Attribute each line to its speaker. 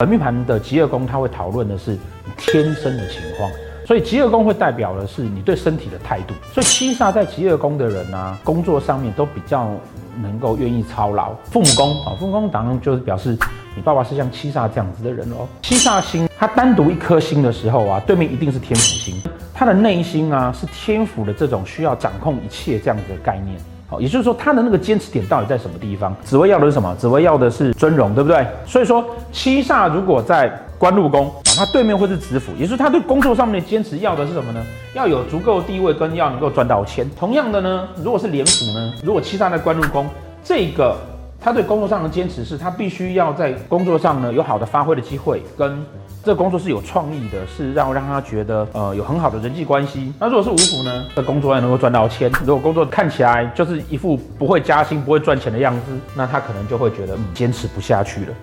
Speaker 1: 本命盘的疾厄宫，它会讨论的是你天生的情况，所以疾厄宫会代表的是你对身体的态度。所以七煞在疾厄宫的人啊，工作上面都比较能够愿意操劳。父母宫啊，父母宫当然就是表示你爸爸是像七煞这样子的人哦。七煞星它单独一颗星的时候啊，对面一定是天府星，它的内心啊是天府的这种需要掌控一切这样子的概念。好，也就是说，他的那个坚持点到底在什么地方？紫薇要的是什么？紫薇要的是尊荣，对不对？所以说，七煞如果在官禄宫，他对面会是子府，也就是他对工作上面的坚持要的是什么呢？要有足够的地位跟要能够赚到钱。同样的呢，如果是廉府呢？如果七煞在官禄宫，这个他对工作上的坚持是他必须要在工作上呢有好的发挥的机会跟。这个工作是有创意的，是让让他觉得呃有很好的人际关系。那如果是五福呢？这工作还能够赚到钱。如果工作看起来就是一副不会加薪、不会赚钱的样子，那他可能就会觉得嗯坚持不下去了。